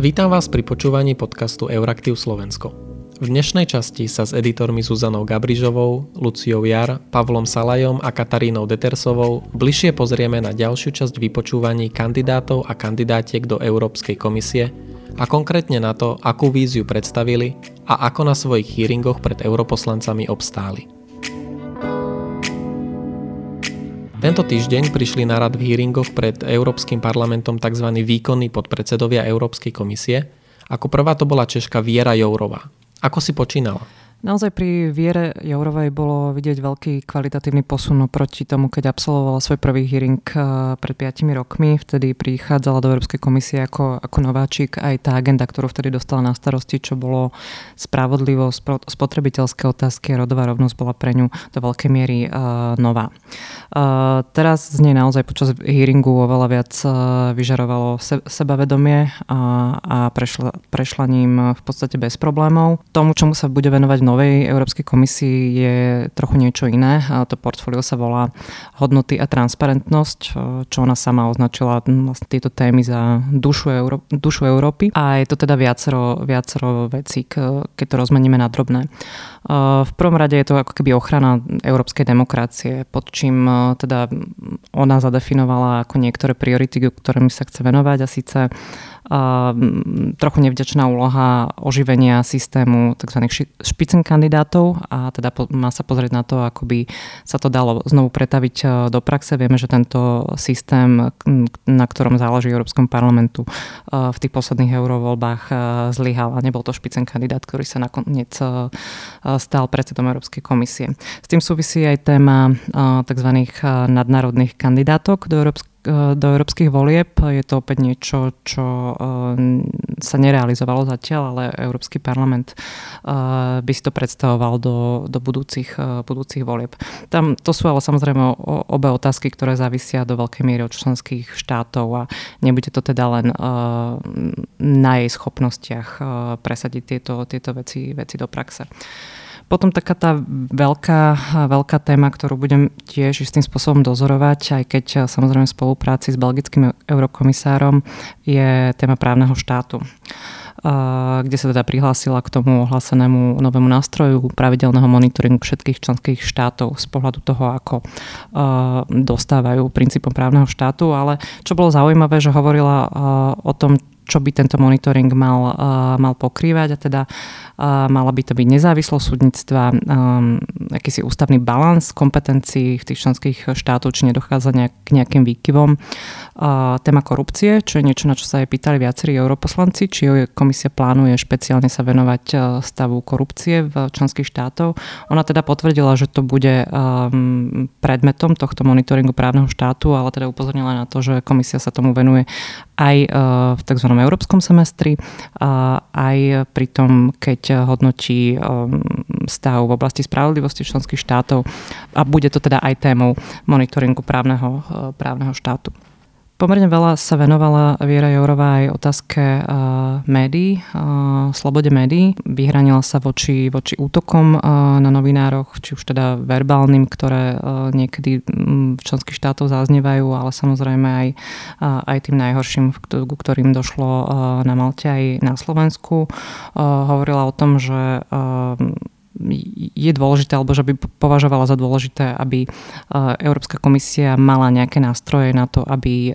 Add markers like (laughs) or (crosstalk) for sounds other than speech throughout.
Vítam vás pri počúvaní podcastu Euraktiv Slovensko. V dnešnej časti sa s editormi Zuzanou Gabrižovou, Luciou Jar, Pavlom Salajom a Katarínou Detersovou bližšie pozrieme na ďalšiu časť vypočúvaní kandidátov a kandidátiek do Európskej komisie a konkrétne na to, akú víziu predstavili a ako na svojich hearingoch pred europoslancami obstáli. Tento týždeň prišli na rad v hearingoch pred Európskym parlamentom tzv. výkonní podpredsedovia Európskej komisie. Ako prvá to bola Češka Viera Jourová. Ako si počínala? Naozaj pri Viere Jourovej bolo vidieť veľký kvalitatívny posun proti tomu, keď absolvovala svoj prvý hearing eh, pred 5 rokmi. Vtedy prichádzala do Európskej komisie ako, ako nováčik. Aj tá agenda, ktorú vtedy dostala na starosti, čo bolo spravodlivosť, spotrebiteľské otázky a rodová rovnosť bola pre ňu do veľkej miery uh, nová. Uh, teraz z nej naozaj počas hearingu oveľa viac uh, vyžarovalo se, sebavedomie a, a prešla, prešla ním v podstate bez problémov. Tomu, čomu sa bude venovať novej Európskej komisii je trochu niečo iné. A to portfólio sa volá hodnoty a transparentnosť, čo ona sama označila vlastne tieto témy za dušu, Euró- dušu Európy. A je to teda viacero, viacero vecí, keď to rozmeníme na drobné. V prvom rade je to ako keby ochrana európskej demokracie, pod čím teda ona zadefinovala ako niektoré priority, ktorými sa chce venovať a síce trochu nevďačná úloha oživenia systému tzv. špicen kandidátov a teda má sa pozrieť na to, ako by sa to dalo znovu pretaviť e, do praxe. Vieme, že tento systém, na ktorom záleží Európskom parlamentu, e, v tých posledných eurovoľbách e, zlyhal a nebol to špicen kandidát, ktorý sa nakoniec stal predsedom Európskej komisie. S tým súvisí aj téma tzv. nadnárodných kandidátok do Európskej do európskych volieb. Je to opäť niečo, čo eh, sa nerealizovalo zatiaľ, ale Európsky parlament eh, by si to predstavoval do, do budúcich, budúcich volieb. Tam, to sú ale samozrejme obe otázky, ktoré závisia do veľkej miery od členských štátov a nebude to teda len na jej schopnostiach presadiť tieto, tieto veci, veci do praxe. Potom taká tá veľká, veľká téma, ktorú budem tiež istým spôsobom dozorovať, aj keď samozrejme v spolupráci s belgickým eurokomisárom, je téma právneho štátu kde sa teda prihlásila k tomu ohlásenému novému nástroju pravidelného monitoringu všetkých členských štátov z pohľadu toho, ako dostávajú princípom právneho štátu. Ale čo bolo zaujímavé, že hovorila o tom, čo by tento monitoring mal, mal pokrývať a teda mala by to byť nezávislosť súdnictva, um, akýsi ústavný balans kompetencií v tých členských štátov, či nedochádza nejak, k nejakým výkyvom. Téma korupcie, čo je niečo, na čo sa aj pýtali viacerí europoslanci, či komisia plánuje špeciálne sa venovať uh, stavu korupcie v členských štátov. Ona teda potvrdila, že to bude um, predmetom tohto monitoringu právneho štátu, ale teda upozornila na to, že komisia sa tomu venuje aj uh, v tzv európskom semestri, aj pri tom, keď hodnotí um, stav v oblasti spravodlivosti členských štátov a bude to teda aj témou monitoringu právneho, uh, právneho štátu. Pomerne veľa sa venovala Viera Jourová aj otázke uh, médií, uh, slobode médií. Vyhranila sa voči, voči útokom uh, na novinároch, či už teda verbálnym, ktoré uh, niekedy um, v členských štátoch zaznievajú, ale samozrejme aj, uh, aj tým najhorším, ku ktorým došlo uh, na Malte aj na Slovensku. Uh, hovorila o tom, že uh, je dôležité, alebo že by považovala za dôležité, aby e, Európska komisia mala nejaké nástroje na to, aby e,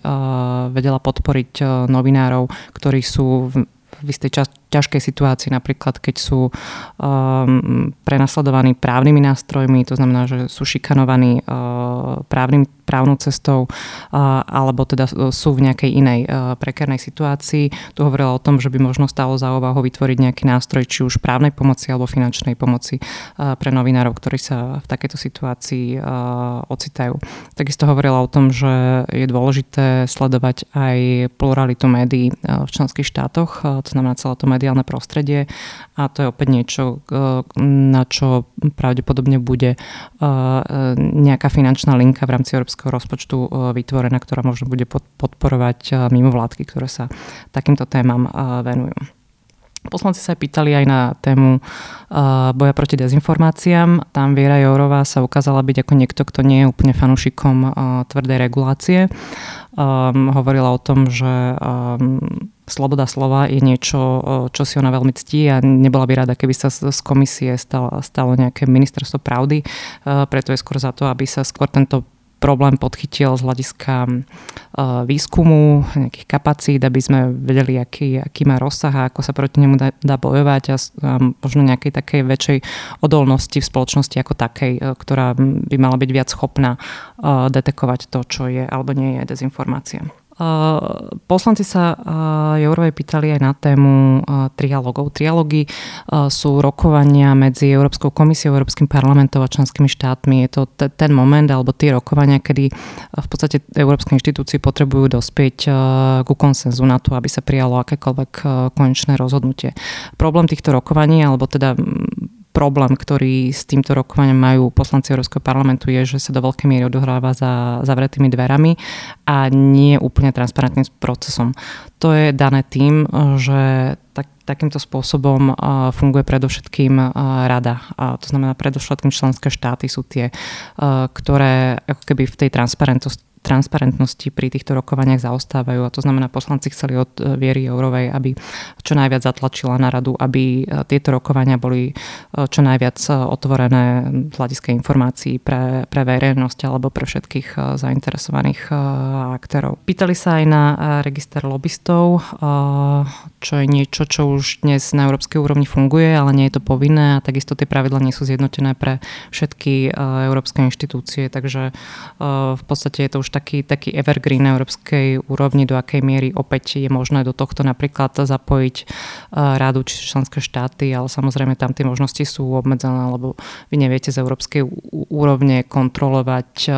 vedela podporiť e, novinárov, ktorí sú v istej čas, ťažkej situácii, napríklad keď sú um, prenasledovaní právnymi nástrojmi, to znamená, že sú šikanovaní uh, právnym, právnou cestou, uh, alebo teda sú v nejakej inej uh, prekernej situácii. Tu hovorila o tom, že by možno stalo za ovahu vytvoriť nejaký nástroj, či už právnej pomoci alebo finančnej pomoci uh, pre novinárov, ktorí sa v takejto situácii uh, ocitajú. Takisto hovorila o tom, že je dôležité sledovať aj pluralitu médií uh, v členských štátoch, uh, to znamená celé to mediálne prostredie a to je opäť niečo, na čo pravdepodobne bude nejaká finančná linka v rámci európskeho rozpočtu vytvorená, ktorá možno bude podporovať mimovládky, ktoré sa takýmto témam venujú. Poslanci sa pýtali aj na tému boja proti dezinformáciám. Tam Viera Jourová sa ukázala byť ako niekto, kto nie je úplne fanúšikom tvrdej regulácie. Hovorila o tom, že sloboda slova je niečo, čo si ona veľmi ctí a nebola by rada, keby sa z komisie stalo, stalo nejaké ministerstvo pravdy. Preto je skôr za to, aby sa skôr tento problém podchytil z hľadiska výskumu, nejakých kapacít, aby sme vedeli, aký, aký má rozsah a ako sa proti nemu dá, dá bojovať a, možno nejakej takej väčšej odolnosti v spoločnosti ako takej, ktorá by mala byť viac schopná detekovať to, čo je alebo nie je dezinformácia. Poslanci sa Jourovej pýtali aj na tému trialogov. Trialógy sú rokovania medzi Európskou komisiou, Európskym parlamentom a členskými štátmi. Je to ten moment alebo tie rokovania, kedy v podstate európske inštitúcie potrebujú dospieť ku konsenzu na to, aby sa prijalo akékoľvek konečné rozhodnutie. Problém týchto rokovaní, alebo teda problém, ktorý s týmto rokovaním majú poslanci Európskeho parlamentu, je, že sa do veľkej miery odohráva za zavretými dverami a nie úplne transparentným procesom. To je dané tým, že tak, takýmto spôsobom funguje predovšetkým rada. A to znamená, predovšetkým členské štáty sú tie, ktoré ako keby v tej transparentnosti transparentnosti pri týchto rokovaniach zaostávajú a to znamená, poslanci chceli od e, Viery Jourovej, aby čo najviac zatlačila na radu, aby e, tieto rokovania boli e, čo najviac otvorené z hľadiska informácií pre, pre verejnosť alebo pre všetkých zainteresovaných aktérov. Pýtali sa aj na register lobbystov, čo je niečo, čo už dnes na európskej úrovni funguje, ale nie je to povinné a takisto tie pravidla nie sú zjednotené pre všetky európske inštitúcie, takže v podstate je to už taký, taký evergreen na európskej úrovni, do akej miery opäť je možné do tohto napríklad zapojiť e, rádu či členské štáty, ale samozrejme tam tie možnosti sú obmedzené, lebo vy neviete z európskej úrovne kontrolovať e,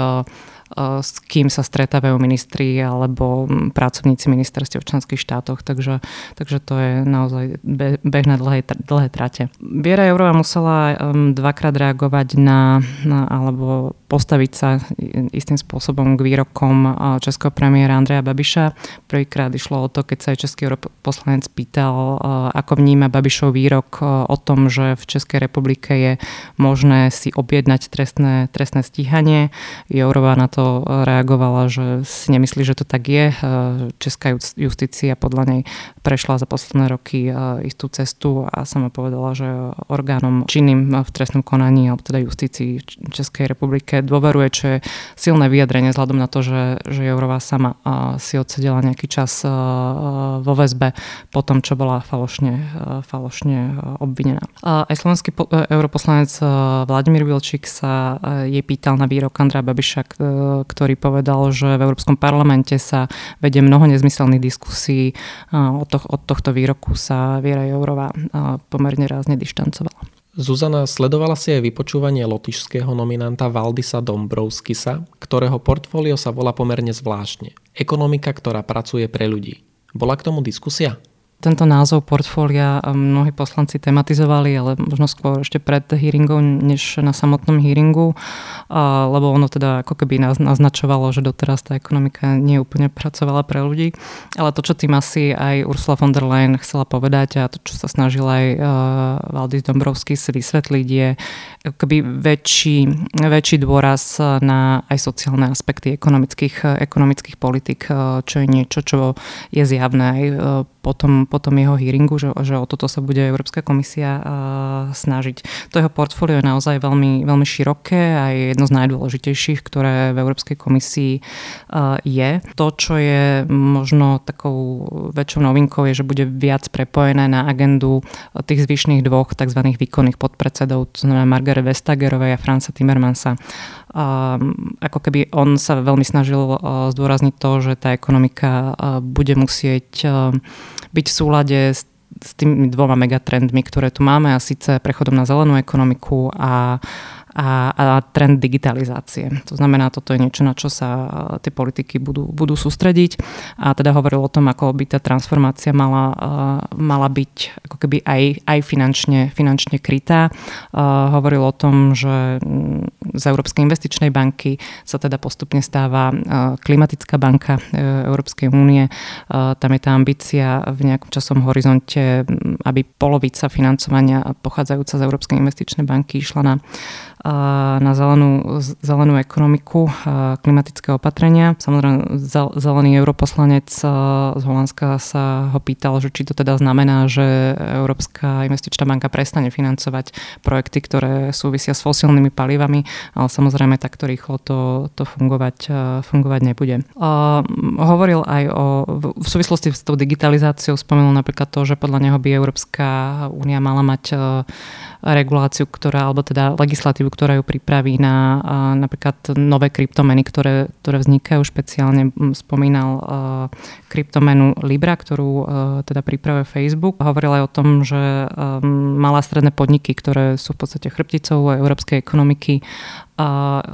s kým sa stretávajú ministri alebo pracovníci ministerstiev v členských štátoch, takže, takže to je naozaj beh na dlhé, dlhé trate. Viera Jourová musela dvakrát reagovať na, na alebo postaviť sa istým spôsobom k výrokom českého premiéra Andreja Babiša. Prvýkrát išlo o to, keď sa aj český poslanec pýtal, ako vníma Babišov výrok o tom, že v Českej republike je možné si objednať trestné, trestné stíhanie. Jourová na to reagovala, že si nemyslí, že to tak je. Česká justícia podľa nej prešla za posledné roky istú cestu a sama povedala, že orgánom činným v trestnom konaní, alebo teda justícii Českej republike dôveruje, čo je silné vyjadrenie vzhľadom na to, že, že Jourová sama si odsedela nejaký čas vo väzbe po tom, čo bola falošne, falošne obvinená. Aj slovenský europoslanec Vladimír Vilčík sa jej pýtal na výrok Andra Babiša, ktorý povedal, že v Európskom parlamente sa vedie mnoho nezmyselných diskusí. Od, to, od tohto výroku sa Viera Jourová pomerne rázne dištancovala. Zuzana, sledovala si aj vypočúvanie lotišského nominanta Valdisa Dombrovskisa, ktorého portfólio sa volá pomerne zvláštne. Ekonomika, ktorá pracuje pre ľudí. Bola k tomu diskusia? Tento názov portfólia mnohí poslanci tematizovali, ale možno skôr ešte pred hearingom, než na samotnom hearingu, lebo ono teda ako keby naznačovalo, že doteraz tá ekonomika nie úplne pracovala pre ľudí. Ale to, čo tým asi aj Ursula von der Leyen chcela povedať a to, čo sa snažil aj Valdis Dombrovský si vysvetliť, je keby väčší, väčší dôraz na aj sociálne aspekty ekonomických, ekonomických politik, čo je niečo, čo je zjavné aj potom, potom jeho hearingu, že, že o toto sa bude Európska komisia uh, snažiť. To jeho portfólio je naozaj veľmi, veľmi široké a je jedno z najdôležitejších, ktoré v Európskej komisii je. To, čo je možno takou väčšou novinkou, je, že bude viac prepojené na agendu tých zvyšných dvoch tzv. výkonných podpredsedov, to znamená Margaret Vestagerovej a Franca Timmermansa. Um, ako keby on sa veľmi snažil zdôrazniť to, že tá ekonomika bude musieť byť v súlade s s tými dvoma megatrendmi, ktoré tu máme a síce prechodom na zelenú ekonomiku a a, a trend digitalizácie. To znamená, toto je niečo, na čo sa tie politiky budú, budú sústrediť a teda hovoril o tom, ako by tá transformácia mala, mala byť ako keby aj, aj finančne, finančne krytá. Hovoril o tom, že z Európskej investičnej banky sa teda postupne stáva klimatická banka e, Európskej únie. Tam je tá ambícia v nejakom časom horizonte, aby polovica financovania pochádzajúca z Európskej investičnej banky išla na na zelenú, zelenú ekonomiku, klimatické opatrenia. Samozrejme, zelený europoslanec z Holandska sa ho pýtal, že či to teda znamená, že Európska investičná banka prestane financovať projekty, ktoré súvisia s fosílnymi palivami, ale samozrejme takto rýchlo to, to fungovať, fungovať nebude. Hovoril aj o, v súvislosti s tou digitalizáciou spomenul napríklad to, že podľa neho by Európska únia mala mať reguláciu, ktorá, alebo teda legislatívu, ktorá ju pripraví na napríklad nové kryptomeny, ktoré, ktoré vznikajú. Špeciálne spomínal kryptomenu Libra, ktorú teda pripravuje Facebook. Hovoril aj o tom, že malé stredné podniky, ktoré sú v podstate chrbticou európskej ekonomiky, a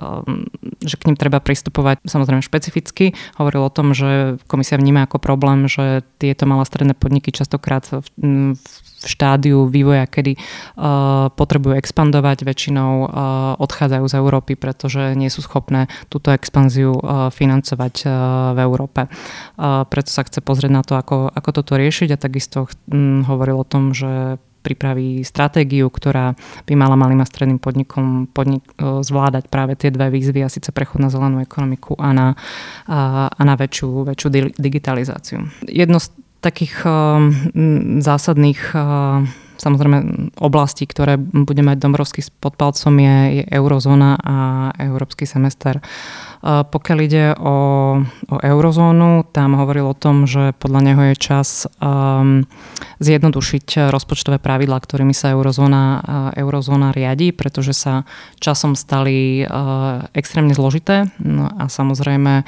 že k ním treba pristupovať samozrejme špecificky. Hovoril o tom, že komisia vníma ako problém, že tieto malé stredné podniky častokrát v, v štádiu vývoja, kedy uh, potrebujú expandovať, väčšinou uh, odchádzajú z Európy, pretože nie sú schopné túto expanziu uh, financovať uh, v Európe. Uh, preto sa chce pozrieť na to, ako, ako toto riešiť a takisto um, hovoril o tom, že pripraví stratégiu, ktorá by mala malým a stredným podnikom podnik, e, zvládať práve tie dve výzvy a síce prechod na zelenú ekonomiku a na, a, a na väčšiu, väčšiu digitalizáciu. Jedno z takých uh, zásadných uh, samozrejme oblasti, ktoré bude mať Dombrovský pod palcom je, je eurozóna a európsky semester. Pokiaľ ide o, o eurozónu, tam hovoril o tom, že podľa neho je čas um, zjednodušiť rozpočtové pravidlá, ktorými sa eurozóna, eurozóna riadi, pretože sa časom stali uh, extrémne zložité no a samozrejme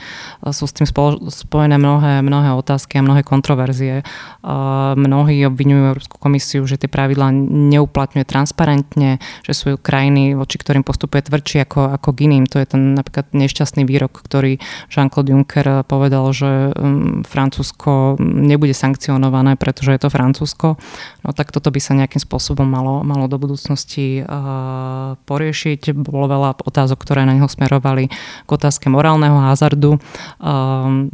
sú s tým spolo- spojené mnohé, mnohé otázky a mnohé kontroverzie. Uh, mnohí obvinujú Európsku komisiu, že tie pravidlá neuplatňuje transparentne, že sú krajiny, voči ktorým postupuje tvrdšie ako, ako k iným. To je ten napríklad nešťastný výrok, ktorý Jean-Claude Juncker povedal, že um, Francúzsko nebude sankcionované, pretože je to Francúzsko. No tak toto by sa nejakým spôsobom malo, malo do budúcnosti uh, poriešiť. Bolo veľa otázok, ktoré na neho smerovali k otázke morálneho hazardu. Um,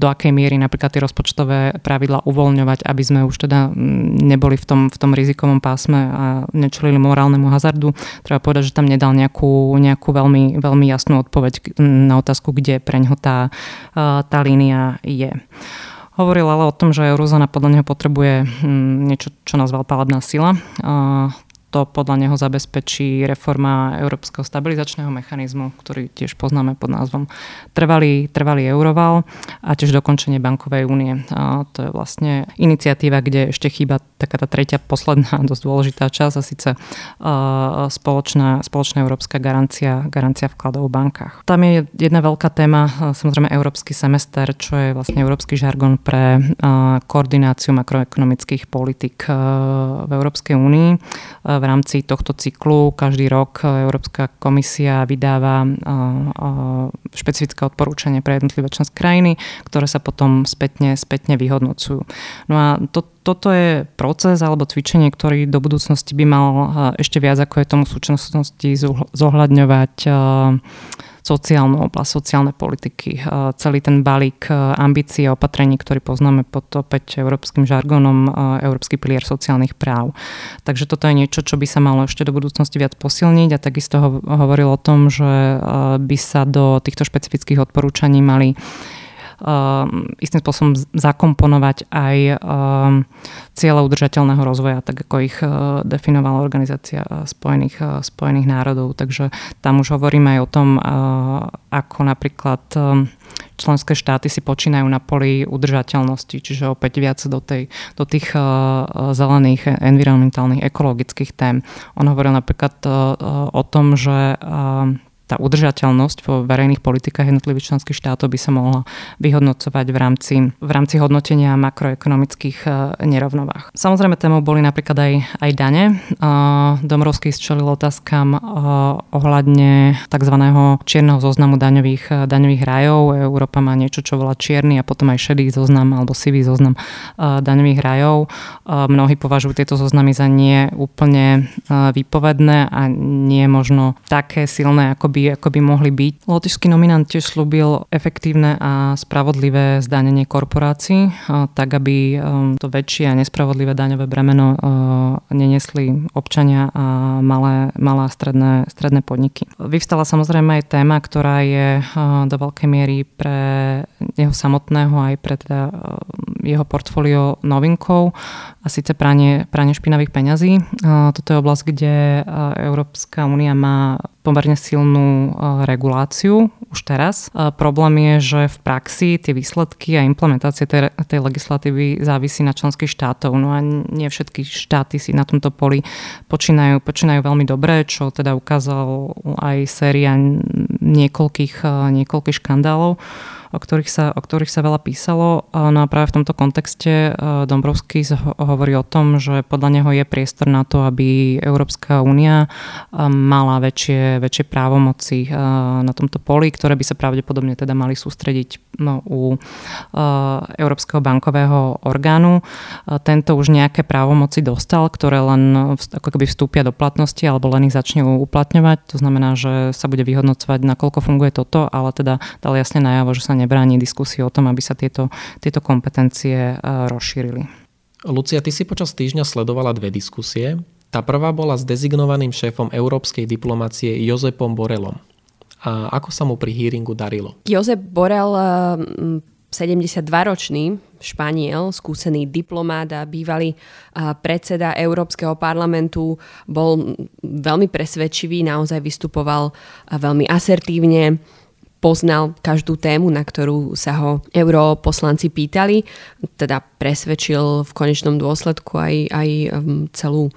do akej miery napríklad tie rozpočtové pravidla uvoľňovať, aby sme už teda neboli v tom, v tom rizikovom pásme a nečelili morálnemu hazardu. Treba povedať, že tam nedal nejakú, nejakú veľmi, veľmi jasnú odpoveď na otázku, kde pre ňo tá, tá línia je. Hovoril ale o tom, že eurozóna podľa neho potrebuje hm, niečo, čo nazval palebná sila to podľa neho zabezpečí reforma Európskeho stabilizačného mechanizmu, ktorý tiež poznáme pod názvom Trvalý, trvalý euroval a tiež dokončenie bankovej únie. A to je vlastne iniciatíva, kde ešte chýba taká tá tretia, posledná, (laughs) dosť dôležitá časť a síce spoločná, spoločná európska garancia, garancia vkladov v bankách. Tam je jedna veľká téma, samozrejme európsky semester, čo je vlastne európsky žargon pre koordináciu makroekonomických politik v Európskej únii v rámci tohto cyklu každý rok Európska komisia vydáva špecifické odporúčania pre jednotlivé členské krajiny, ktoré sa potom spätne, spätne vyhodnocujú. No a to, toto je proces alebo cvičenie, ktorý do budúcnosti by mal ešte viac ako je tomu v súčasnosti zohľadňovať sociálnu oblasť, sociálne politiky, eh, celý ten balík eh, ambícií a opatrení, ktorý poznáme pod opäť európskym žargonom, eh, Európsky pilier sociálnych práv. Takže toto je niečo, čo by sa malo ešte do budúcnosti viac posilniť a takisto hovoril o tom, že by sa do týchto špecifických odporúčaní mali istým spôsobom zakomponovať aj um, cieľe udržateľného rozvoja, tak ako ich uh, definovala Organizácia uh, Spojených, uh, Spojených národov. Takže tam už hovoríme aj o tom, ako napríklad um, členské štáty si počínajú na poli udržateľnosti, čiže opäť viac do, tej, do tých zelených, environmentálnych, ekologických tém. On hovoril napríklad o tom, že tá udržateľnosť vo verejných politikách jednotlivých členských štátov by sa mohla vyhodnocovať v rámci, v rámci hodnotenia makroekonomických e, nerovnovách. Samozrejme témou boli napríklad aj, aj dane. Domrovský zčelil otázkam e, ohľadne tzv. čierneho zoznamu daňových, daňových rajov. Európa má niečo, čo volá čierny a potom aj šedý zoznam alebo sivý zoznam e, daňových rajov. Mnohí považujú tieto zoznamy za nie úplne výpovedné a nie možno také silné, ako by by, ako mohli byť. Lotyšský nominant tiež slúbil efektívne a spravodlivé zdanenie korporácií, tak aby to väčšie a nespravodlivé daňové bremeno nenesli občania a malé, malé a stredné, stredné podniky. Vyvstala samozrejme aj téma, ktorá je do veľkej miery pre jeho samotného aj pre teda jeho portfólio novinkou a síce pranie, pranie špinavých peňazí. Toto je oblasť, kde Európska únia má pomerne silnú reguláciu už teraz. Problém je, že v praxi tie výsledky a implementácie tej, tej legislatívy závisí na členských štátov. No a nie všetky štáty si na tomto poli počínajú, počínajú veľmi dobre, čo teda ukázal aj séria niekoľkých, niekoľkých škandálov o ktorých sa, o ktorých sa veľa písalo. No a práve v tomto kontexte e, Dombrovský hovorí o tom, že podľa neho je priestor na to, aby Európska únia e, mala väčšie, väčšie právomoci e, na tomto poli, ktoré by sa pravdepodobne teda mali sústrediť no, u Európskeho bankového orgánu. Tento už nejaké právomoci dostal, ktoré len ako keby vstúpia do platnosti alebo len ich začne uplatňovať. To znamená, že sa bude vyhodnocovať, nakoľko funguje toto, ale teda dal jasne najavo, že sa nebráni diskusii o tom, aby sa tieto, tieto kompetencie e, rozšírili. Lucia, ty si počas týždňa sledovala dve diskusie. Tá prvá bola s dezignovaným šéfom európskej diplomácie Jozepom Borelom. A ako sa mu pri hearingu darilo? Jozep Borel 72-ročný Španiel, skúsený diplomát a bývalý predseda Európskeho parlamentu, bol veľmi presvedčivý, naozaj vystupoval veľmi asertívne poznal každú tému, na ktorú sa ho europoslanci pýtali, teda presvedčil v konečnom dôsledku aj, aj celú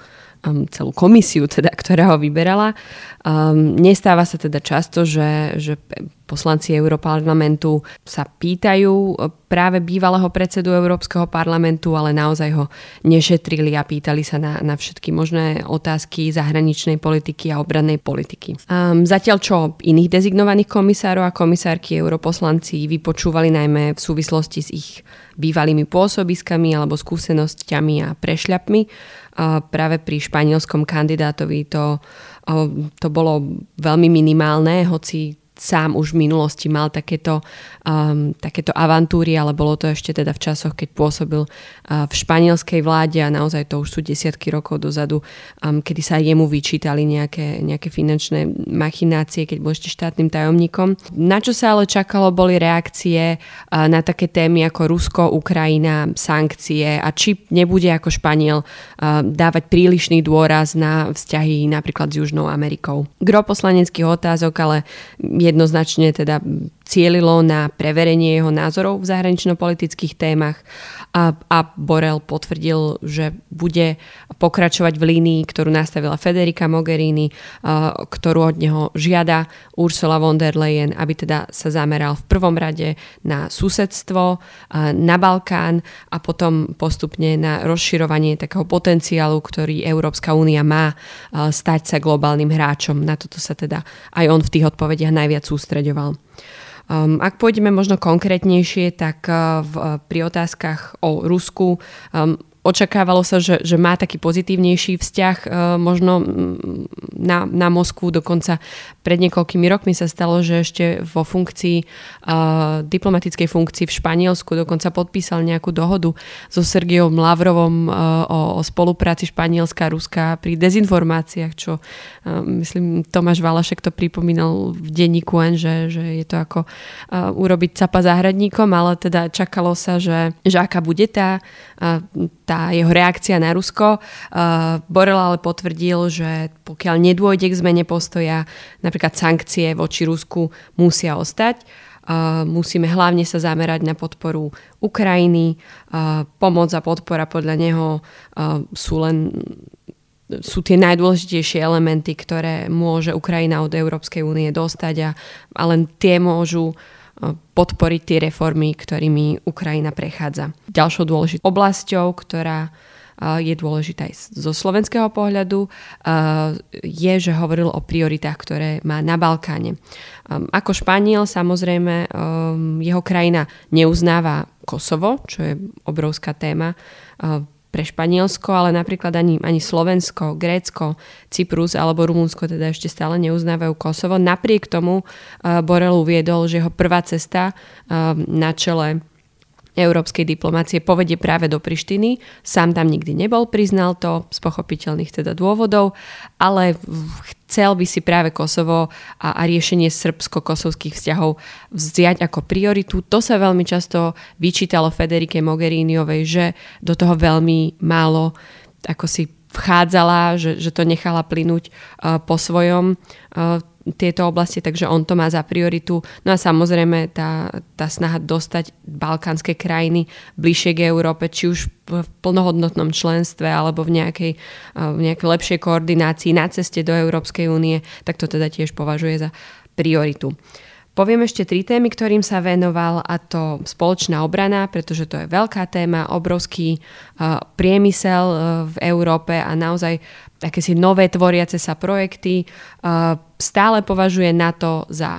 um, celú komisiu, teda, (laughs) ktorá ho vyberala. Um, nestáva sa teda často, že, že poslanci Európarlamentu sa pýtajú práve bývalého predsedu Európskeho parlamentu, ale naozaj ho nešetrili a pýtali sa na, na všetky možné otázky zahraničnej politiky a obrannej politiky. Um, zatiaľ čo iných dezignovaných komisárov a komisárky europoslanci vypočúvali najmä v súvislosti s ich bývalými pôsobiskami alebo skúsenosťami a prešľapmi. Práve pri španielskom kandidátovi to to bolo veľmi minimálne, hoci sám už v minulosti mal takéto, um, takéto avantúry, ale bolo to ešte teda v časoch, keď pôsobil uh, v španielskej vláde a naozaj to už sú desiatky rokov dozadu, um, kedy sa jemu vyčítali nejaké, nejaké finančné machinácie, keď bol ešte štátnym tajomníkom. Na čo sa ale čakalo, boli reakcie uh, na také témy ako Rusko, Ukrajina, sankcie a či nebude ako Španiel uh, dávať prílišný dôraz na vzťahy napríklad s Južnou Amerikou. Gro poslaneckých otázok ale jednoznačne teda cielilo na preverenie jeho názorov v zahranično-politických témach a, a Borel potvrdil, že bude pokračovať v línii, ktorú nastavila Federica Mogherini, ktorú od neho žiada Ursula von der Leyen, aby teda sa zameral v prvom rade na susedstvo, na Balkán a potom postupne na rozširovanie takého potenciálu, ktorý Európska únia má stať sa globálnym hráčom. Na toto sa teda aj on v tých odpovediach najviac sústreďoval. Um, ak pôjdeme možno konkrétnejšie, tak uh, v, uh, pri otázkach o Rusku um, očakávalo sa, že, že má taký pozitívnejší vzťah uh, možno na, na Moskvu. Dokonca pred niekoľkými rokmi sa stalo, že ešte vo funkcii, uh, diplomatickej funkcii v Španielsku dokonca podpísal nejakú dohodu so Sergejom Lavrovom uh, o, o spolupráci Španielska a Ruska pri dezinformáciách, čo myslím Tomáš Valašek to pripomínal v denníku že, že je to ako urobiť capa záhradníkom, ale teda čakalo sa, že, že aká bude tá, uh, tá jeho reakcia na Rusko. Uh, Borel ale potvrdil, že pokiaľ nedôjde k zmene postoja, napríklad sankcie voči Rusku musia ostať. Uh, musíme hlavne sa zamerať na podporu Ukrajiny. Uh, pomoc a podpora podľa neho uh, sú len sú tie najdôležitejšie elementy, ktoré môže Ukrajina od Európskej únie dostať a, a len tie môžu podporiť tie reformy, ktorými Ukrajina prechádza. Ďalšou dôležitou oblasťou, ktorá je dôležitá aj zo slovenského pohľadu, je, že hovoril o prioritách, ktoré má na Balkáne. Ako Španiel, samozrejme, jeho krajina neuznáva Kosovo, čo je obrovská téma pre Španielsko, ale napríklad ani, ani Slovensko, Grécko, Cyprus alebo Rumunsko teda ešte stále neuznávajú Kosovo. Napriek tomu uh, Borel uviedol, že jeho prvá cesta uh, na čele európskej diplomácie povedie práve do Prištiny. Sám tam nikdy nebol, priznal to z pochopiteľných teda dôvodov, ale chcel by si práve Kosovo a, a riešenie srbsko-kosovských vzťahov vziať ako prioritu. To sa veľmi často vyčítalo Federike Mogheriniovej, že do toho veľmi málo ako si vchádzala, že, že to nechala plynúť uh, po svojom. Uh, tieto oblasti, takže on to má za prioritu. No a samozrejme tá, tá snaha dostať balkánske krajiny bližšie k Európe, či už v plnohodnotnom členstve alebo v nejakej, v nejakej lepšej koordinácii na ceste do Európskej únie, tak to teda tiež považuje za prioritu. Poviem ešte tri témy, ktorým sa venoval a to spoločná obrana, pretože to je veľká téma, obrovský uh, priemysel uh, v Európe a naozaj akési nové tvoriace sa projekty. Uh, stále považuje NATO za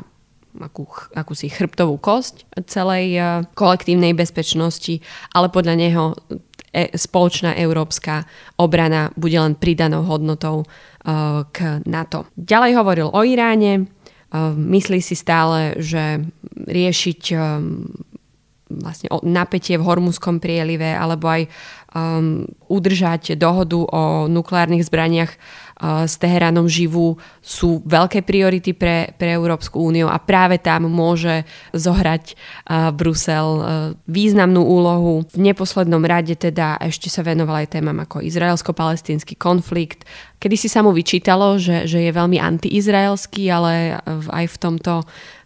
akú, akúsi chrbtovú kosť celej kolektívnej bezpečnosti, ale podľa neho e, spoločná európska obrana bude len pridanou hodnotou k NATO. Ďalej hovoril o Iráne, Myslí si stále, že riešiť um, vlastne napätie v Hormuzskom prielive alebo aj um, udržať dohodu o nukleárnych zbraniach uh, s Teheránom živú sú veľké priority pre, pre Európsku úniu a práve tam môže zohrať uh, Brusel uh, významnú úlohu. V neposlednom rade teda ešte sa venoval aj témam ako izraelsko-palestínsky konflikt, kedy si sa mu vyčítalo, že, že je veľmi antiizraelský, ale aj v tomto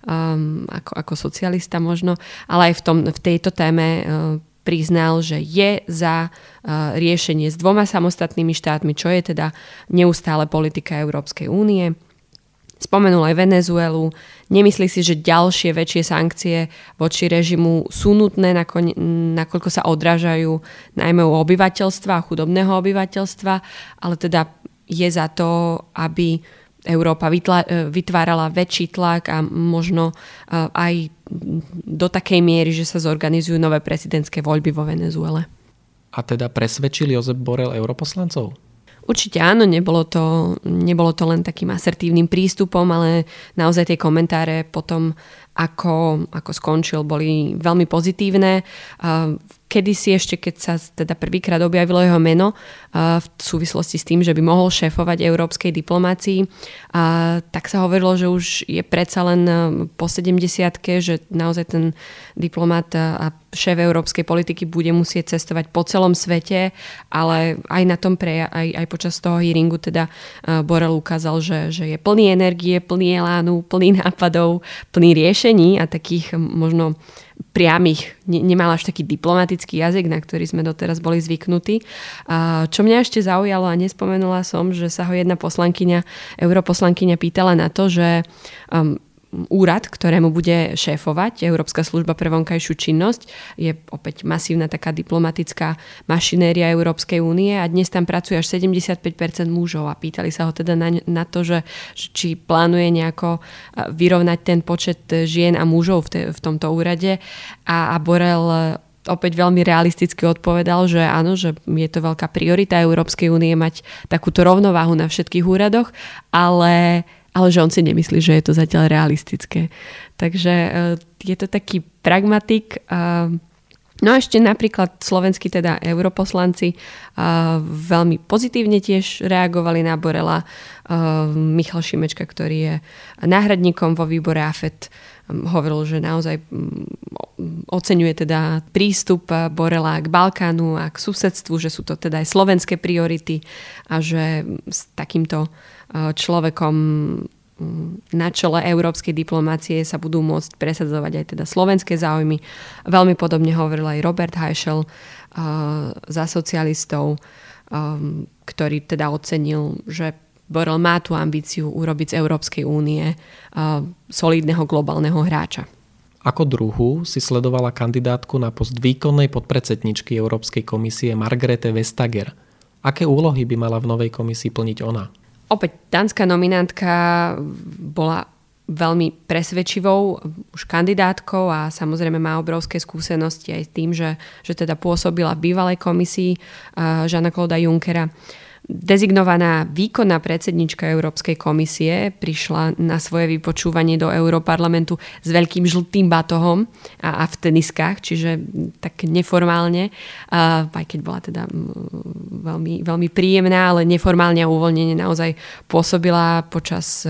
um, ako, ako socialista možno, ale aj v, tom, v tejto téme uh, priznal, že je za uh, riešenie s dvoma samostatnými štátmi, čo je teda neustále politika Európskej únie. Spomenul aj Venezuelu. Nemyslí si, že ďalšie väčšie sankcie voči režimu sú nutné, nakoľko sa odrážajú najmä u obyvateľstva, chudobného obyvateľstva, ale teda je za to, aby Európa vytvárala väčší tlak a možno aj do takej miery, že sa zorganizujú nové prezidentské voľby vo Venezuele. A teda presvedčili Jozef Borel europoslancov? Určite áno, nebolo to, nebolo to len takým asertívnym prístupom, ale naozaj tie komentáre potom, ako, ako skončil, boli veľmi pozitívne. Kedy si ešte, keď sa teda prvýkrát objavilo jeho meno v súvislosti s tým, že by mohol šéfovať európskej diplomácii, tak sa hovorilo, že už je predsa len po 70 že naozaj ten diplomat a šéf európskej politiky bude musieť cestovať po celom svete, ale aj na tom pre, aj, aj počas toho hearingu teda Borel ukázal, že, že je plný energie, plný elánu, plný nápadov, plný riešení a takých možno priamých, ne, nemal až taký diplomatický jazyk, na ktorý sme doteraz boli zvyknutí. Čo mňa ešte zaujalo a nespomenula som, že sa ho jedna poslankyňa, europoslankyňa pýtala na to, že um, úrad, ktorému bude šéfovať Európska služba pre vonkajšiu činnosť. Je opäť masívna taká diplomatická mašinéria Európskej únie a dnes tam pracuje až 75% mužov a pýtali sa ho teda na, na to, že či plánuje nejako vyrovnať ten počet žien a mužov v, te, v tomto úrade a, a Borel opäť veľmi realisticky odpovedal, že áno, že je to veľká priorita Európskej únie mať takúto rovnováhu na všetkých úradoch, ale ale že on si nemyslí, že je to zatiaľ realistické. Takže e, je to taký pragmatik. No a ešte napríklad slovenskí teda europoslanci veľmi pozitívne tiež reagovali na Borela. Michal Šimečka, ktorý je náhradníkom vo výbore AFET, hovoril, že naozaj oceňuje teda prístup Borela k Balkánu a k susedstvu, že sú to teda aj slovenské priority a že s takýmto človekom mm, na čele európskej diplomácie sa budú môcť presadzovať aj teda slovenské záujmy. Veľmi podobne hovoril aj Robert Heischel uh, za socialistov, um, ktorý teda ocenil, že Borel má tú ambíciu urobiť z Európskej únie uh, solidného globálneho hráča. Ako druhu si sledovala kandidátku na post výkonnej podpredsedničky Európskej komisie Margrete Vestager. Aké úlohy by mala v novej komisii plniť ona? Opäť dánska nominantka bola veľmi presvedčivou už kandidátkou a samozrejme má obrovské skúsenosti aj s tým, že, že teda pôsobila v bývalej komisii Žana Klauda Junckera. Dezignovaná výkonná predsednička Európskej komisie prišla na svoje vypočúvanie do Európarlamentu s veľkým žltým batohom a, a v teniskách, čiže tak neformálne, a, aj keď bola teda veľmi, veľmi príjemná, ale neformálne a uvoľnenie naozaj pôsobila počas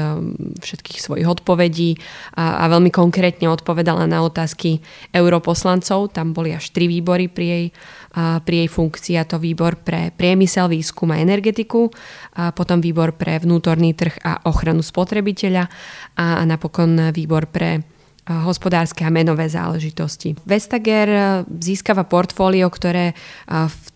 všetkých svojich odpovedí a, a veľmi konkrétne odpovedala na otázky europoslancov. Tam boli až tri výbory pri jej pri jej funkcii a to výbor pre priemysel, výskum a energetiku, a potom výbor pre vnútorný trh a ochranu spotrebiteľa a napokon výbor pre hospodárske a menové záležitosti. Vestager získava portfólio, ktoré v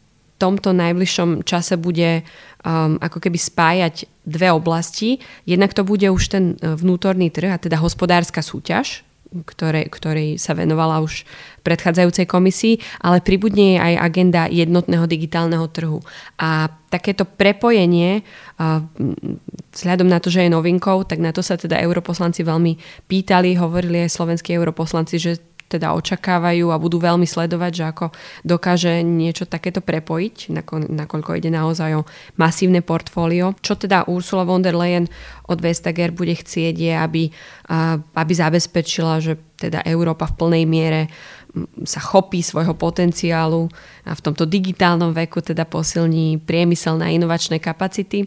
tomto najbližšom čase bude um, ako keby spájať dve oblasti. Jednak to bude už ten vnútorný trh, a teda hospodárska súťaž, ktoré, ktorej sa venovala už predchádzajúcej komisii, ale pribudne jej aj agenda jednotného digitálneho trhu. A takéto prepojenie, vzhľadom na to, že je novinkou, tak na to sa teda europoslanci veľmi pýtali, hovorili aj slovenskí europoslanci, že teda očakávajú a budú veľmi sledovať, že ako dokáže niečo takéto prepojiť, nakoľko ide naozaj o masívne portfólio. Čo teda Ursula von der Leyen od Vestager bude chcieť je, aby, aby zabezpečila, že teda Európa v plnej miere sa chopí svojho potenciálu a v tomto digitálnom veku teda posilní priemysel na inovačné kapacity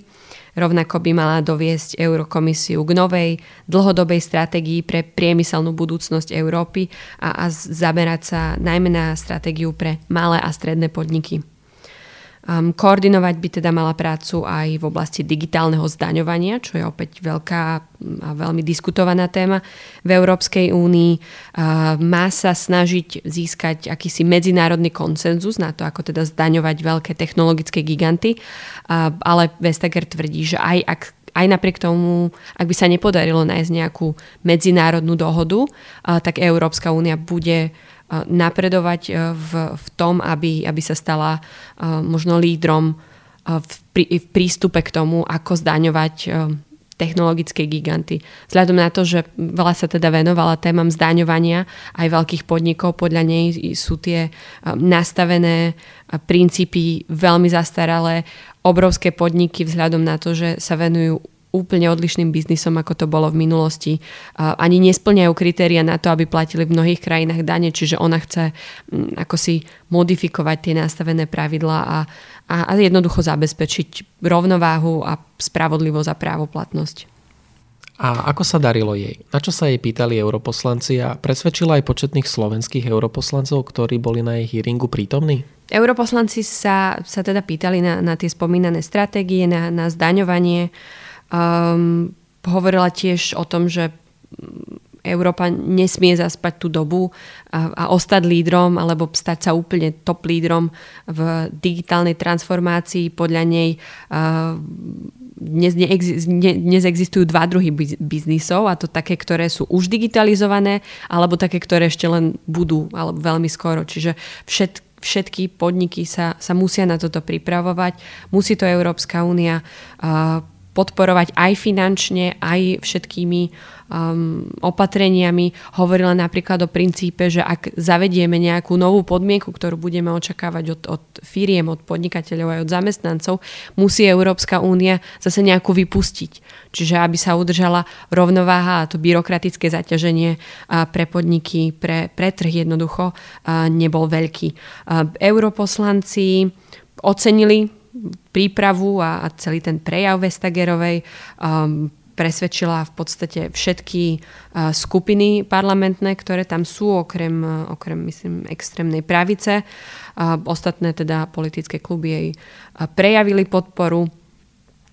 Rovnako by mala doviesť Eurokomisiu k novej dlhodobej stratégii pre priemyselnú budúcnosť Európy a, a zamerať sa najmä na stratégiu pre malé a stredné podniky. Um, koordinovať by teda mala prácu aj v oblasti digitálneho zdaňovania, čo je opäť veľká a veľmi diskutovaná téma v Európskej únii. Uh, má sa snažiť získať akýsi medzinárodný konsenzus na to, ako teda zdaňovať veľké technologické giganty, uh, ale Vestager tvrdí, že aj ak aj napriek tomu, ak by sa nepodarilo nájsť nejakú medzinárodnú dohodu, tak Európska únia bude napredovať e, v, v tom, aby, aby sa stala e, možno lídrom v, prí, v prístupe k tomu, ako zdaňovať technologické giganty. Vzhľadom na to, že veľa sa teda venovala témam zdaňovania aj veľkých podnikov, podľa nej sú tie nastavené princípy veľmi zastaralé. Obrovské podniky vzhľadom na to, že sa venujú úplne odlišným biznisom, ako to bolo v minulosti. Ani nesplňajú kritéria na to, aby platili v mnohých krajinách dane, čiže ona chce mm, ako si modifikovať tie nastavené pravidlá a, a, a jednoducho zabezpečiť rovnováhu a spravodlivosť a právoplatnosť. A ako sa darilo jej? Na čo sa jej pýtali europoslanci a presvedčila aj početných slovenských europoslancov, ktorí boli na jej hearingu prítomní? Europoslanci sa, sa teda pýtali na, na tie spomínané stratégie, na, na zdaňovanie, Um, hovorila tiež o tom, že Európa nesmie zaspať tú dobu a, a ostať lídrom alebo stať sa úplne top lídrom v digitálnej transformácii. Podľa nej uh, dnes, neex, ne, dnes existujú dva druhy biznisov a to také, ktoré sú už digitalizované alebo také, ktoré ešte len budú alebo veľmi skoro. Čiže všet, všetky podniky sa, sa musia na toto pripravovať. Musí to Európska únia uh, podporovať aj finančne, aj všetkými um, opatreniami. Hovorila napríklad o princípe, že ak zavedieme nejakú novú podmienku, ktorú budeme očakávať od, od firiem, od podnikateľov aj od zamestnancov, musí Európska únia zase nejakú vypustiť. Čiže aby sa udržala rovnováha a to byrokratické zaťaženie pre podniky, pre, pre trh jednoducho nebol veľký. Europoslanci ocenili prípravu a, a celý ten prejav Vestagerovej um, presvedčila v podstate všetky uh, skupiny parlamentné, ktoré tam sú, okrem, uh, okrem myslím, extrémnej pravice. Uh, ostatné teda politické kluby jej uh, prejavili podporu.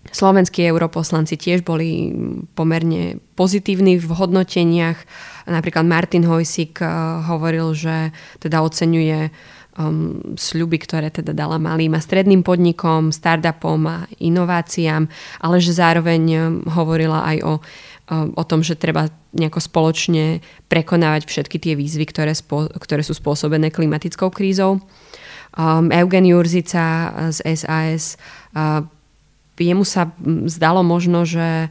Slovenskí europoslanci tiež boli pomerne pozitívni v hodnoteniach. Napríklad Martin Hojsik uh, hovoril, že teda oceňuje um, sľuby, ktoré teda dala malým a stredným podnikom, startupom a inováciám, ale že zároveň um, hovorila aj o, um, o tom, že treba nejako spoločne prekonávať všetky tie výzvy, ktoré, spo, ktoré sú spôsobené klimatickou krízou. Um, Eugen Jurzica z SAS uh, jemu sa zdalo možno, že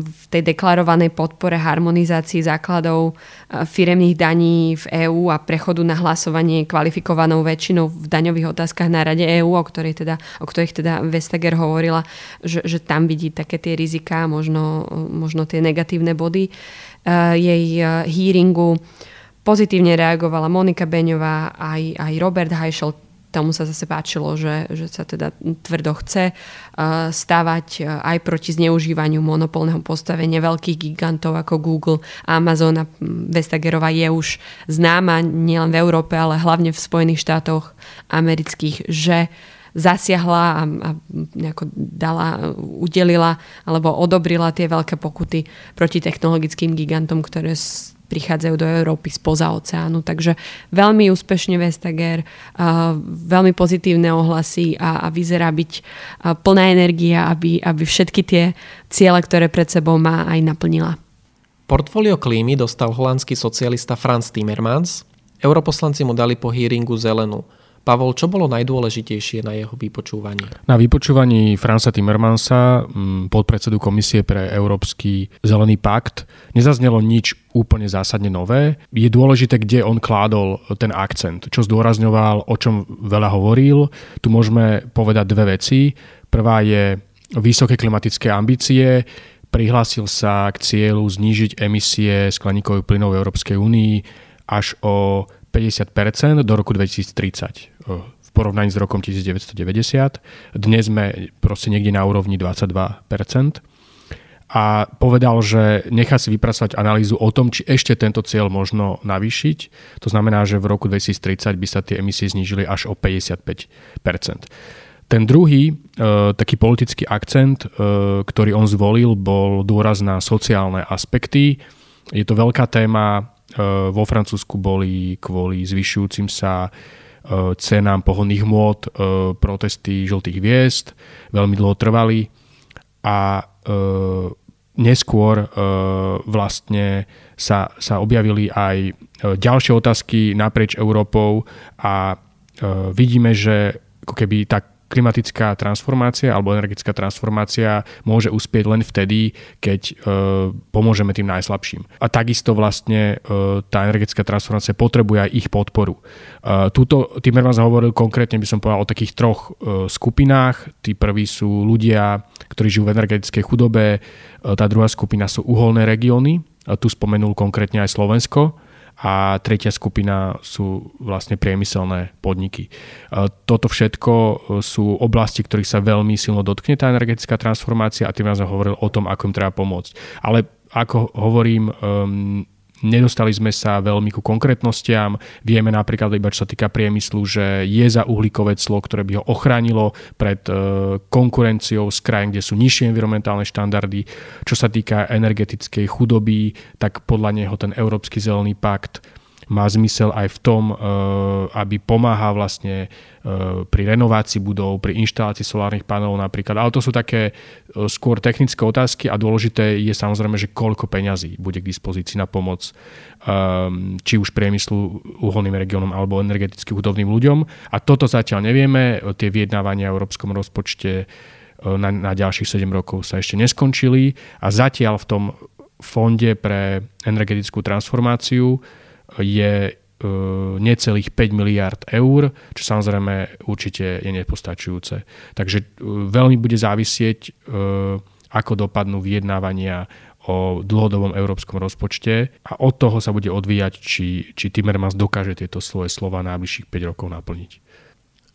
v tej deklarovanej podpore harmonizácii základov firemných daní v EÚ a prechodu na hlasovanie kvalifikovanou väčšinou v daňových otázkach na Rade EÚ, o, ktorej teda, o ktorých teda Vestager hovorila, že, že tam vidí také tie riziká, možno, možno tie negatívne body jej hearingu. Pozitívne reagovala Monika Beňová, aj, aj Robert Heischel, tomu sa zase páčilo, že, že sa teda tvrdo chce uh, stávať uh, aj proti zneužívaniu monopolného postavenia veľkých gigantov ako Google, Amazon a Vestagerová je už známa nielen v Európe, ale hlavne v Spojených štátoch amerických, že zasiahla a, a nejako dala, udelila alebo odobrila tie veľké pokuty proti technologickým gigantom, ktoré prichádzajú do Európy spoza oceánu. Takže veľmi úspešne Vestager, veľmi pozitívne ohlasy a, a vyzerá byť plná energia, aby, aby všetky tie ciele, ktoré pred sebou má, aj naplnila. Portfólio klímy dostal holandský socialista Franz Timmermans. Europoslanci mu dali po hearingu zelenú – Pavol, čo bolo najdôležitejšie na jeho vypočúvaní? Na vypočúvaní Fransa Timmermansa, mm, podpredsedu Komisie pre Európsky zelený pakt, nezaznelo nič úplne zásadne nové. Je dôležité, kde on kládol ten akcent, čo zdôrazňoval, o čom veľa hovoril. Tu môžeme povedať dve veci. Prvá je vysoké klimatické ambície, prihlásil sa k cieľu znížiť emisie skleníkových plynov v Európskej únii až o 50% do roku 2030 v porovnaní s rokom 1990. Dnes sme proste niekde na úrovni 22%. A povedal, že nechá si vypracovať analýzu o tom, či ešte tento cieľ možno navýšiť. To znamená, že v roku 2030 by sa tie emisie znížili až o 55%. Ten druhý e, taký politický akcent, e, ktorý on zvolil, bol dôraz na sociálne aspekty. Je to veľká téma, vo Francúzsku boli kvôli zvyšujúcim sa eh, cenám pohodných môd eh, protesty žltých hviezd, veľmi dlho trvali a neskôr vlastne sa, sa objavili aj ďalšie otázky naprieč Európou a vidíme, že ako keby tak klimatická transformácia alebo energetická transformácia môže uspieť len vtedy, keď e, pomôžeme tým najslabším. A takisto vlastne e, tá energetická transformácia potrebuje aj ich podporu. E, Tuto Timmermans hovoril konkrétne, by som povedal, o takých troch e, skupinách. Tí prví sú ľudia, ktorí žijú v energetickej chudobe, e, tá druhá skupina sú uholné regióny, tu spomenul konkrétne aj Slovensko, a tretia skupina sú vlastne priemyselné podniky. E, toto všetko e, sú oblasti, ktorých sa veľmi silno dotkne tá energetická transformácia a tým nás hovoril o tom, ako im treba pomôcť. Ale ako hovorím, um, Nedostali sme sa veľmi ku konkrétnostiam. Vieme napríklad iba, čo sa týka priemyslu, že je za uhlíkové clo, ktoré by ho ochránilo pred e, konkurenciou z krajín, kde sú nižšie environmentálne štandardy. Čo sa týka energetickej chudoby, tak podľa neho ten Európsky zelený pakt má zmysel aj v tom, eh, aby pomáha vlastne eh, pri renovácii budov, pri inštalácii solárnych panelov napríklad. Ale to sú také eh, skôr technické otázky a dôležité je samozrejme, že koľko peňazí bude k dispozícii na pomoc či už priemyslu, uholným regiónom alebo energeticky chudobným ľuďom. A toto zatiaľ nevieme. Tie vyjednávania v európskom rozpočte na, na ďalších 7 rokov sa ešte neskončili a zatiaľ v tom fonde pre energetickú transformáciu je e, necelých 5 miliard eur, čo samozrejme určite je nepostačujúce. Takže e, veľmi bude závisieť, e, ako dopadnú vyjednávania o dlhodobom európskom rozpočte a od toho sa bude odvíjať, či, či Timmermans dokáže tieto svoje slova najbližších 5 rokov naplniť.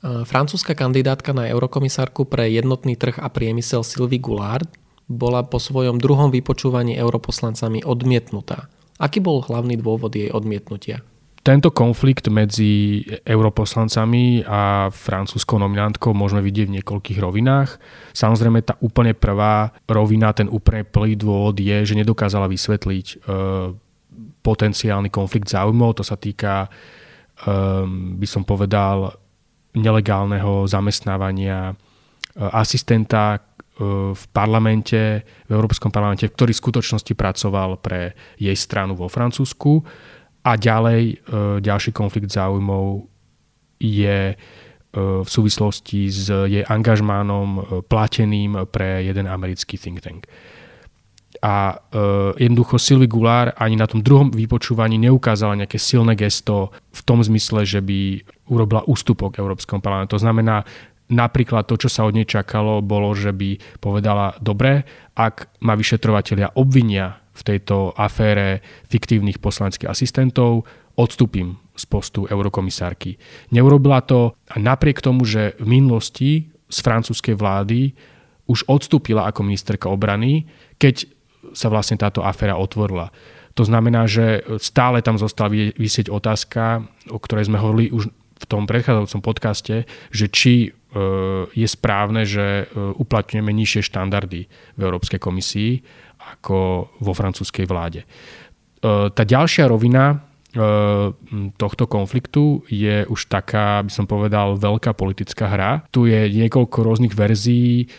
Francúzska kandidátka na eurokomisárku pre jednotný trh a priemysel Sylvie Goulard bola po svojom druhom vypočúvaní europoslancami odmietnutá. Aký bol hlavný dôvod jej odmietnutia? Tento konflikt medzi europoslancami a francúzskou nominantkou môžeme vidieť v niekoľkých rovinách. Samozrejme tá úplne prvá rovina, ten úplne plný dôvod je, že nedokázala vysvetliť e, potenciálny konflikt záujmov. To sa týka, e, by som povedal, nelegálneho zamestnávania asistenta, v parlamente, v Európskom parlamente, ktorý v skutočnosti pracoval pre jej stranu vo Francúzsku. A ďalej, e, ďalší konflikt záujmov je e, v súvislosti s jej angažmánom e, plateným pre jeden americký think tank. a jednoducho Sylvie Goulart ani na tom druhom vypočúvaní neukázala nejaké silné gesto v tom zmysle, že by urobila ústupok Európskom parlamentu. To znamená, napríklad to, čo sa od nej čakalo, bolo, že by povedala, dobre, ak ma vyšetrovateľia obvinia v tejto afére fiktívnych poslaneckých asistentov, odstúpim z postu eurokomisárky. Neurobila to a napriek tomu, že v minulosti z francúzskej vlády už odstúpila ako ministerka obrany, keď sa vlastne táto aféra otvorila. To znamená, že stále tam zostala vysieť otázka, o ktorej sme hovorili už v tom predchádzajúcom podcaste, že či je správne, že e, uplatňujeme nižšie štandardy v Európskej komisii ako vo francúzskej vláde. E, tá ďalšia rovina tohto konfliktu je už taká, by som povedal, veľká politická hra. Tu je niekoľko rôznych verzií,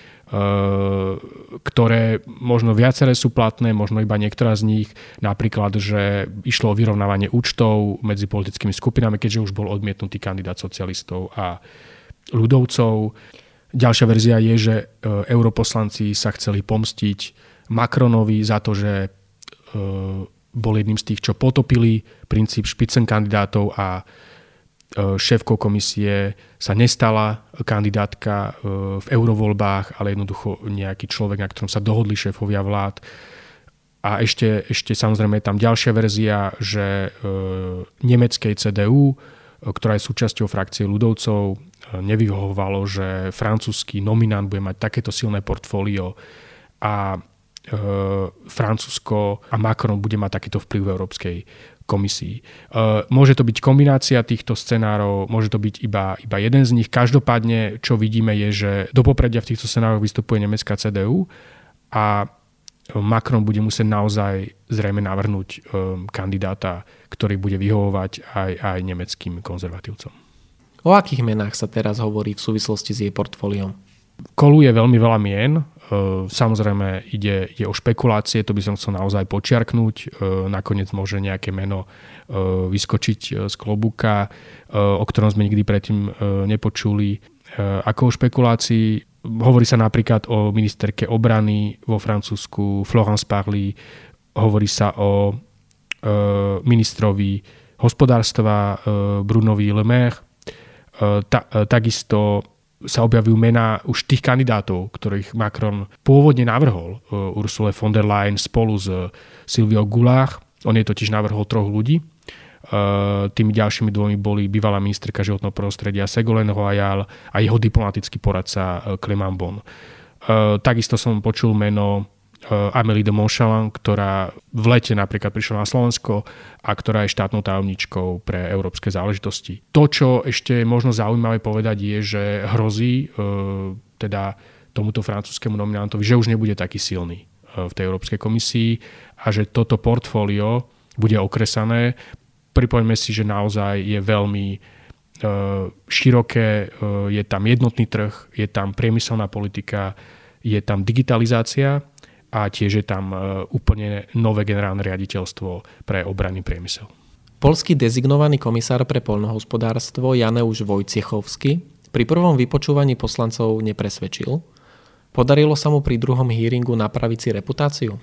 ktoré možno viaceré sú platné, možno iba niektorá z nich, napríklad, že išlo o vyrovnávanie účtov medzi politickými skupinami, keďže už bol odmietnutý kandidát socialistov a ľudovcov. Ďalšia verzia je, že eh, europoslanci sa chceli pomstiť Macronovi za to, že eh, bol jedným z tých, čo potopili princíp špicen kandidátov a E, šéfkou komisie sa nestala kandidátka e, v eurovoľbách, ale jednoducho nejaký človek, na ktorom sa dohodli šéfovia vlád. A ešte, ešte samozrejme je tam ďalšia verzia, že e, nemeckej CDU, ktorá je súčasťou frakcie ľudovcov, nevyhovovalo, že francúzsky nominant bude mať takéto silné portfólio a Francúzsko a Macron bude mať takýto vplyv v Európskej komisii. Uh, môže to byť kombinácia týchto scenárov, môže to byť iba, iba jeden z nich. Každopádne, čo vidíme, je, že do popredia v týchto scenároch vystupuje nemecká CDU a Macron bude musieť naozaj zrejme navrhnúť um, kandidáta, ktorý bude vyhovovať aj, aj nemeckým konzervatívcom. O akých menách sa teraz hovorí v súvislosti s jej portfóliom? Koluje veľmi veľa mien. Ehm, samozrejme ide, ide o špekulácie, to by som chcel naozaj počiarknúť. Ehm, nakoniec môže nejaké meno ehm, vyskočiť z klobúka, o ktorom sme nikdy predtým nepočuli. Ako o špekulácii hovorí sa napríklad o ministerke obrany vo Francúzsku Florence Parly, hovorí sa o ministrovi hospodárstva Brunovi Le Maire, takisto sa objavujú mená už tých kandidátov, ktorých Macron pôvodne navrhol. Uh, Ursula von der Leyen spolu s Silviou Goulart. On je totiž navrhol troch ľudí. Tými ďalšími dvomi boli bývalá ministerka životného prostredia Segolene Royal a jeho diplomatický poradca Clement Bon. Takisto som počul meno Eh, Amélie de Montchalin, ktorá v lete napríklad prišla na Slovensko a ktorá je štátnou tajomničkou pre európske záležitosti. To, čo ešte je možno zaujímavé povedať, je, že hrozí eh, teda tomuto francúzskému nominantovi, že už nebude taký silný eh, v tej Európskej komisii a že toto portfólio bude okresané. Pripoňme si, že naozaj je veľmi široké, je tam jednotný trh, je tam priemyselná politika, je tam digitalizácia a tiež je tam e, úplne nové generálne riaditeľstvo pre obranný priemysel. Polský dezignovaný komisár pre poľnohospodárstvo Janeusz Vojciechovský pri prvom vypočúvaní poslancov nepresvedčil. Podarilo sa mu pri druhom hearingu napraviť si reputáciu?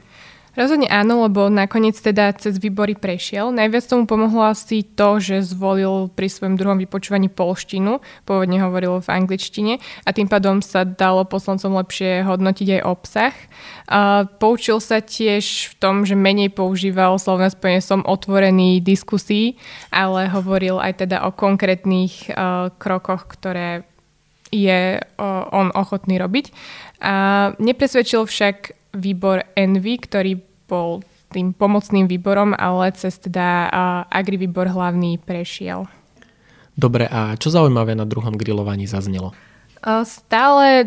Rozhodne áno, lebo nakoniec teda cez výbory prešiel. Najviac tomu pomohlo asi to, že zvolil pri svojom druhom vypočúvaní polštinu, pôvodne hovoril v angličtine a tým pádom sa dalo poslancom lepšie hodnotiť aj obsah. A poučil sa tiež v tom, že menej používal slovné spojenie som otvorený diskusí, ale hovoril aj teda o konkrétnych uh, krokoch, ktoré je uh, on ochotný robiť. A nepresvedčil však výbor Envy, ktorý bol tým pomocným výborom, ale cez teda Agri výbor hlavný prešiel. Dobre, a čo zaujímavé na druhom grillovaní zaznelo? Stále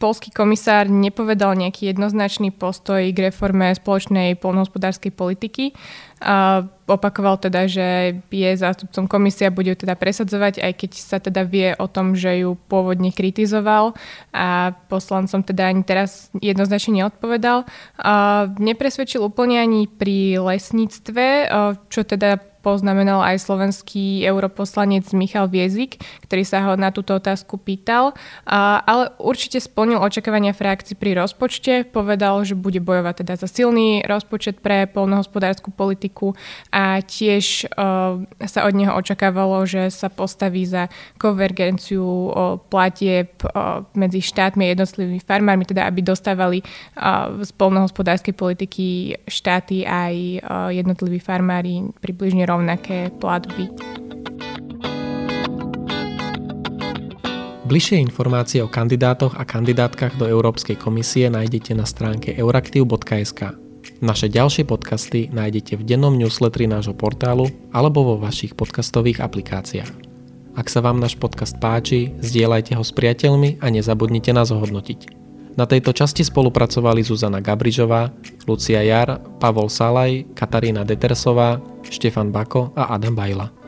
polský komisár nepovedal nejaký jednoznačný postoj k reforme spoločnej polnohospodárskej politiky. A opakoval teda, že je zástupcom komisia, bude ju teda presadzovať, aj keď sa teda vie o tom, že ju pôvodne kritizoval a poslancom teda ani teraz jednoznačne neodpovedal. A nepresvedčil úplne ani pri lesníctve, čo teda poznamenal aj slovenský europoslanec Michal Viezik, ktorý sa ho na túto otázku pýtal, ale určite splnil očakávania frakcií pri rozpočte, povedal, že bude bojovať teda za silný rozpočet pre polnohospodárskú politiku a tiež sa od neho očakávalo, že sa postaví za konvergenciu platieb medzi štátmi a jednotlivými farmármi, teda aby dostávali z polnohospodárskej politiky štáty aj jednotliví farmári približne rovnaké platby. Bližšie informácie o kandidátoch a kandidátkach do Európskej komisie nájdete na stránke euraktiv.sk. Naše ďalšie podcasty nájdete v dennom newsletteri nášho portálu alebo vo vašich podcastových aplikáciách. Ak sa vám náš podcast páči, zdieľajte ho s priateľmi a nezabudnite nás ohodnotiť. Na tejto časti spolupracovali Zuzana Gabrižová, Lucia Jar, Pavol Salaj, Katarína Detersová, Štefan Bako a Adam Bajla.